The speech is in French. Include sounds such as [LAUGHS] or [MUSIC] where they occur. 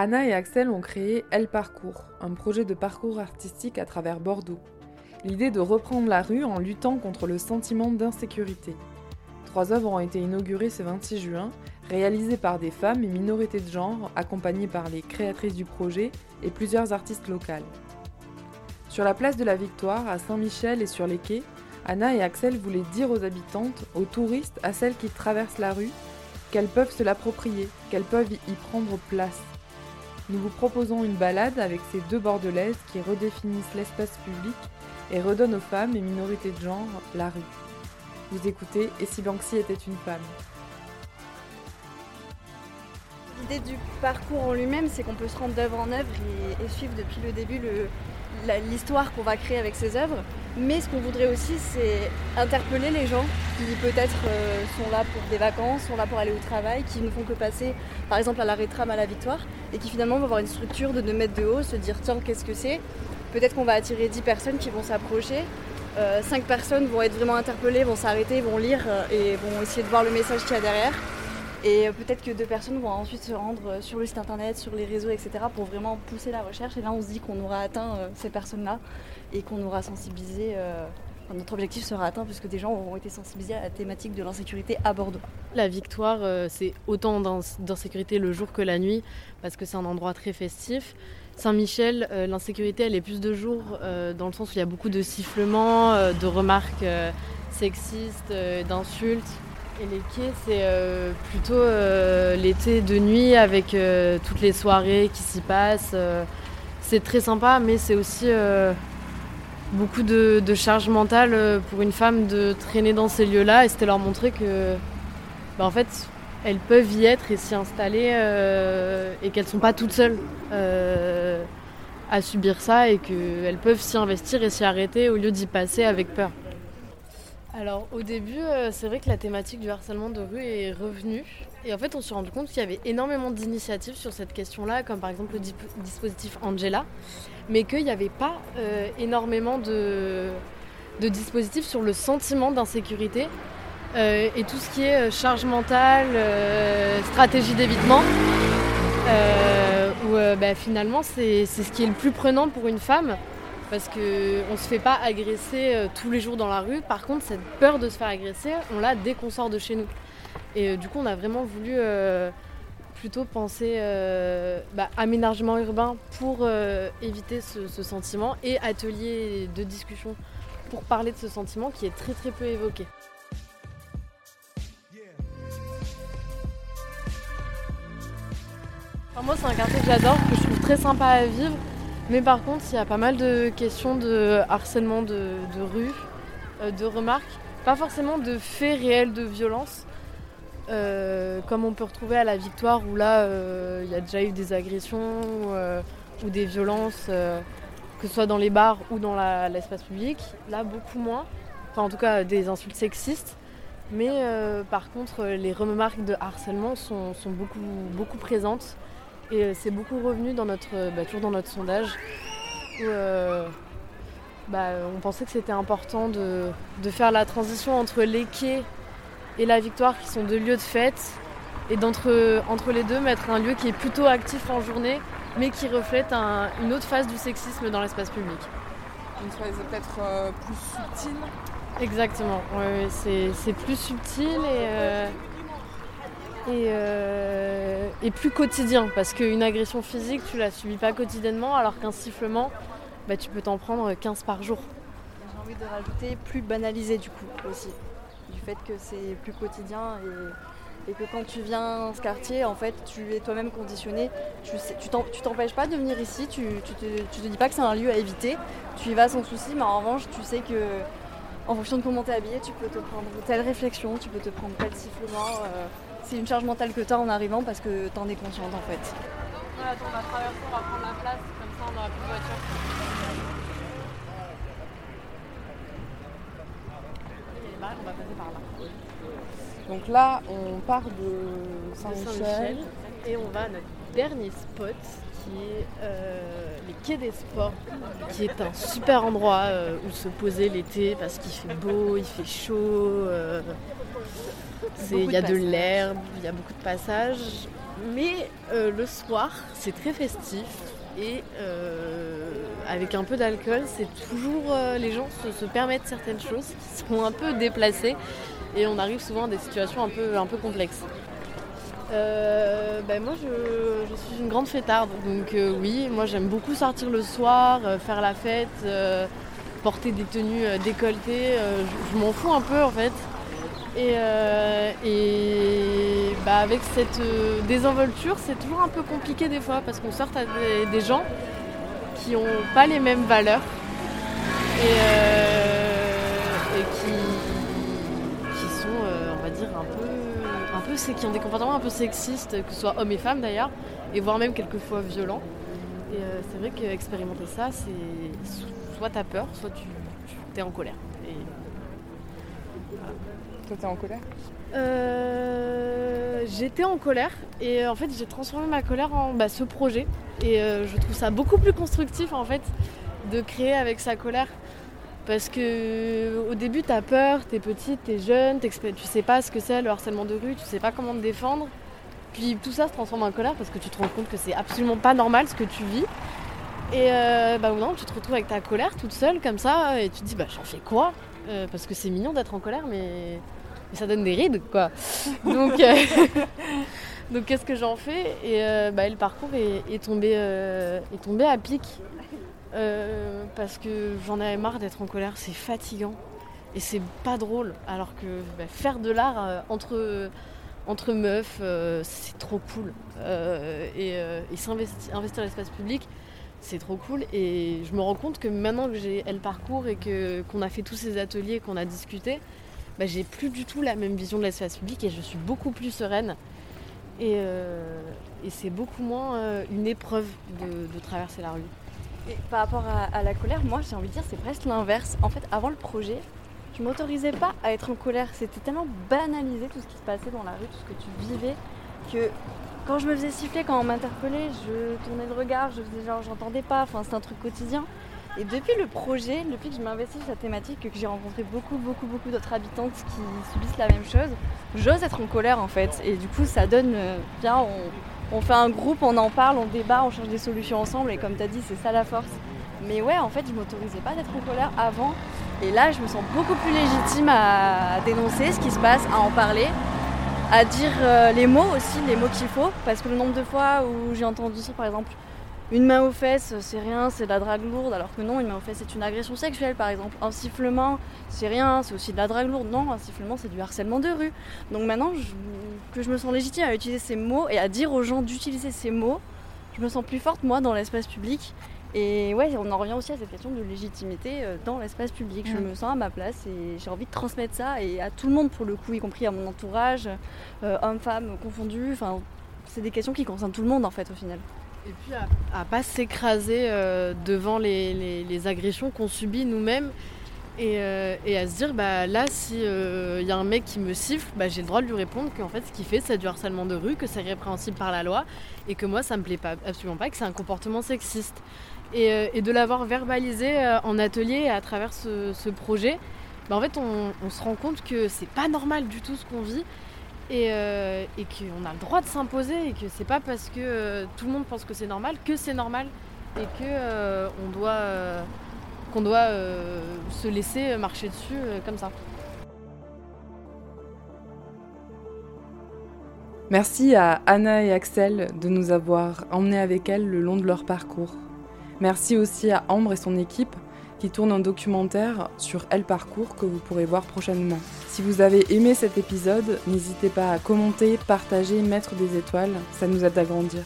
Anna et Axel ont créé Elle Parcours, un projet de parcours artistique à travers Bordeaux. L'idée de reprendre la rue en luttant contre le sentiment d'insécurité. Trois œuvres ont été inaugurées ce 26 juin, réalisées par des femmes et minorités de genre, accompagnées par les créatrices du projet et plusieurs artistes locales. Sur la place de la Victoire, à Saint-Michel et sur les quais, Anna et Axel voulaient dire aux habitantes, aux touristes, à celles qui traversent la rue, qu'elles peuvent se l'approprier, qu'elles peuvent y prendre place, nous vous proposons une balade avec ces deux bordelaises qui redéfinissent l'espace public et redonnent aux femmes et minorités de genre la rue. Vous écoutez Et si Banksy était une femme? L'idée du parcours en lui-même, c'est qu'on peut se rendre d'œuvre en œuvre et, suivre depuis le début l'histoire qu'on va créer avec ces œuvres. Mais ce qu'on voudrait aussi, c'est interpeller les gens qui peut-être euh, sont là pour des vacances, sont là pour aller au travail, qui ne font que passer, par exemple, à l'arrêt tram à la Victoire, et qui finalement vont avoir une structure de 2 mètres de haut, se dire tiens, qu'est-ce que c'est? Peut-être qu'on va attirer 10 personnes qui vont s'approcher. 5 euh, personnes vont être vraiment interpellées, vont s'arrêter, vont lire euh, et vont essayer de voir le message qu'il y a derrière. Et peut-être que deux personnes vont ensuite se rendre sur le site internet, sur les réseaux, etc. pour vraiment pousser la recherche. Et là, on se dit qu'on aura atteint ces personnes-là et qu'on aura sensibilisé. Euh, notre objectif sera atteint puisque des gens auront été sensibilisés à la thématique de l'insécurité à Bordeaux. La victoire, euh, c'est autant d'insécurité le jour que la nuit parce que c'est un endroit très festif. Saint-Michel, euh, l'insécurité, elle est plus de jour dans le sens où il y a beaucoup de sifflements, de remarques sexistes, d'insultes. Et les quais, c'est plutôt l'été de nuit avec toutes les soirées qui s'y passent. c'est très sympa, mais c'est aussi beaucoup de, charge mentale euh, pour une femme de traîner dans ces lieux-là et c'était leur montrer que bah, en fait elles peuvent y être et s'y installer euh, et qu'elles sont pas toutes seules euh, à subir ça et qu'elles peuvent s'y investir et s'y arrêter au lieu d'y passer avec peur. Alors au début, c'est vrai que la thématique du harcèlement de rue est revenue. Et en fait, on s'est rendu compte qu'il y avait énormément d'initiatives sur cette question-là, comme par exemple le dispositif Angela, mais qu'il n'y avait pas euh, énormément de, dispositifs sur le sentiment d'insécurité euh, et tout ce qui est euh, charge mentale, stratégie d'évitement. où bah, finalement, c'est ce qui est le plus prenant pour une femme parce qu'on ne se fait pas agresser tous les jours dans la rue. Par contre, cette peur de se faire agresser, on l'a dès qu'on sort de chez nous. Et du coup, on a vraiment voulu plutôt penser euh, bah, aménagement urbain pour euh, éviter ce, sentiment et atelier de discussion pour parler de ce sentiment qui est très très peu évoqué. moi c'est un quartier que j'adore, que je trouve très sympa à vivre, mais par contre il y a pas mal de questions de harcèlement de, rue, euh, de remarques, pas forcément de faits réels de violence, euh, comme on peut retrouver à la Victoire où là euh, il y a déjà eu des agressions ou des violences, que ce soit dans les bars ou dans l'espace public. Là beaucoup moins, enfin en tout cas des insultes sexistes. Mais par contre les remarques de harcèlement sont, beaucoup, beaucoup présentes et c'est beaucoup revenu dans notre, bah, toujours dans notre sondage où bah, on pensait que c'était important de, de faire la transition entre les quais et la Victoire qui sont deux lieux de fête. Et d'entre entre les deux, mettre un lieu qui est plutôt actif en journée, mais qui reflète une autre phase du sexisme dans l'espace public. Une phase peut-être euh, plus subtile Exactement, c'est plus subtil et, euh, euh, et, plus quotidien. Parce qu'une agression physique, tu la subis pas quotidiennement, alors qu'un sifflement, bah, tu peux t'en prendre 15 par jour. J'ai envie de rajouter plus banalisé du coup aussi du fait que c'est plus quotidien et, que quand tu viens dans ce quartier, en fait, tu es toi-même conditionné. Tu tu t'empêches pas de venir ici, tu, te, te dis pas que c'est un lieu à éviter, tu y vas sans souci, mais en revanche, tu sais que en fonction de comment tu es habillé, tu peux te prendre telle réflexion, tu peux te prendre tel sifflement. Euh, c'est une charge mentale que tu as en arrivant parce que tu en es consciente en fait. attends, on va traverser, on va prendre la place, comme ça on n'aura plus de voiture. on va passer par là. Donc là, on part de Saint-Michel. et on va à notre dernier spot qui est euh, les quais des sports, qui est un super endroit euh, où se poser l'été parce qu'il fait beau, il fait chaud, euh, il y a de l'herbe, il y a beaucoup de passages. Mais le soir, c'est très festif et avec un peu d'alcool, c'est toujours les gens se, permettent certaines choses qui sont un peu déplacées et on arrive souvent à des situations un peu, un peu complexes. Ben moi je, suis une grande fêtarde donc oui moi j'aime beaucoup sortir le soir, faire la fête, porter des tenues décolletées, je m'en fous un peu en fait. Et, euh, bah, avec cette euh, désenvolture, c'est toujours un peu compliqué des fois parce qu'on sort à des, gens qui n'ont pas les mêmes valeurs et, peu, un peu, qui ont des comportements un peu sexistes, que ce soit hommes et femmes d'ailleurs, et voire même quelquefois violents. Et c'est vrai qu'expérimenter ça, c'est soit tu as peur, soit tu, tu es en colère. Toi, t'es en colère? Euh, J'étais en colère et en fait j'ai transformé ma colère en bah, ce projet et euh, je trouve ça beaucoup plus constructif en fait de créer avec sa colère parce que au début t'as peur, t'es petite, t'es jeune, tu sais pas ce que c'est le harcèlement de rue, tu sais pas comment te défendre. Puis tout ça se transforme en colère parce que tu te rends compte que c'est absolument pas normal ce que tu vis. Et euh, bah non, tu te retrouves avec ta colère toute seule comme ça et tu te dis bah j'en fais quoi? Parce que c'est mignon d'être en colère mais ça donne des rides, quoi. [LAUGHS] Donc, euh, [LAUGHS] donc qu'est-ce que j'en fais? Et euh, bah, le parcours est, tombé, euh, est tombé à pic. Parce que j'en avais marre d'être en colère, c'est fatigant. Et c'est pas drôle. Alors que bah, faire de l'art entre, entre meufs, c'est trop cool. et, et s'investir investir l'espace public, c'est trop cool. Et je me rends compte que maintenant que j'ai le parcours et qu'on a fait tous ces ateliers, qu'on a discuté, bah, j'ai plus du tout la même vision de l'espace public et je suis beaucoup plus sereine. Et, euh, c'est beaucoup moins euh, une épreuve de, traverser la rue. Par rapport à, la colère, moi j'ai envie de dire c'est presque l'inverse. En fait, avant le projet, je m'autorisais pas à être en colère. C'était tellement banalisé tout ce qui se passait dans la rue, tout ce que tu vivais, que quand je me faisais siffler, quand on m'interpellait, je tournais le regard, je faisais genre j'entendais pas. Enfin, c'est un truc quotidien. Et depuis le projet, depuis que je m'investis sur la thématique, que j'ai rencontré beaucoup, beaucoup, beaucoup d'autres habitantes qui subissent la même chose, j'ose être en colère en fait. Et du coup, ça donne, euh, bien, on, fait un groupe, on en parle, on débat, on cherche des solutions ensemble. Et comme tu as dit, c'est ça la force. Mais ouais, en fait, je m'autorisais pas d'être en colère avant. Et là, je me sens beaucoup plus légitime à dénoncer ce qui se passe, à en parler, à dire euh, les mots aussi, les mots qu'il faut. Parce que le nombre de fois où j'ai entendu ça, par exemple, une main aux fesses, c'est rien, c'est de la drague lourde, alors que non, une main aux fesses, c'est une agression sexuelle par exemple. Un sifflement, c'est rien, c'est aussi de la drague lourde. Non, un sifflement, c'est du harcèlement de rue. Donc maintenant que je me sens légitime à utiliser ces mots et à dire aux gens d'utiliser ces mots, je me sens plus forte moi dans l'espace public. Et ouais, on en revient aussi à cette question de légitimité euh, dans l'espace public. Je me sens à ma place et j'ai envie de transmettre ça et à tout le monde pour le coup, y compris à mon entourage, euh, hommes, femmes confondus. Enfin, c'est des questions qui concernent tout le monde en fait au final. Et puis à, ne pas s'écraser euh, devant les, agressions qu'on subit nous-mêmes euh, et, à se dire bah là si il euh, y a un mec qui me siffle, bah, j'ai le droit de lui répondre qu'en fait ce qu'il fait c'est du harcèlement de rue, que c'est répréhensible par la loi et que moi ça me plaît pas absolument pas, que c'est un comportement sexiste. Et, de l'avoir verbalisé en atelier à travers ce, projet, bah, en fait on, on se rend compte que c'est pas normal du tout ce qu'on vit euh, et, qu'on a le droit de s'imposer et que c'est pas parce que euh, tout le monde pense que c'est normal que c'est normal et que euh, on doit qu'on doit se laisser marcher dessus comme ça. Merci à Anna et Axel de nous avoir emmenés avec elles le long de leur parcours. Merci aussi à Ambre et son équipe qui tourne un documentaire sur Elle Parcours que vous pourrez voir prochainement. Si vous avez aimé cet épisode, n'hésitez pas à commenter, partager, mettre des étoiles, ça nous aide à grandir.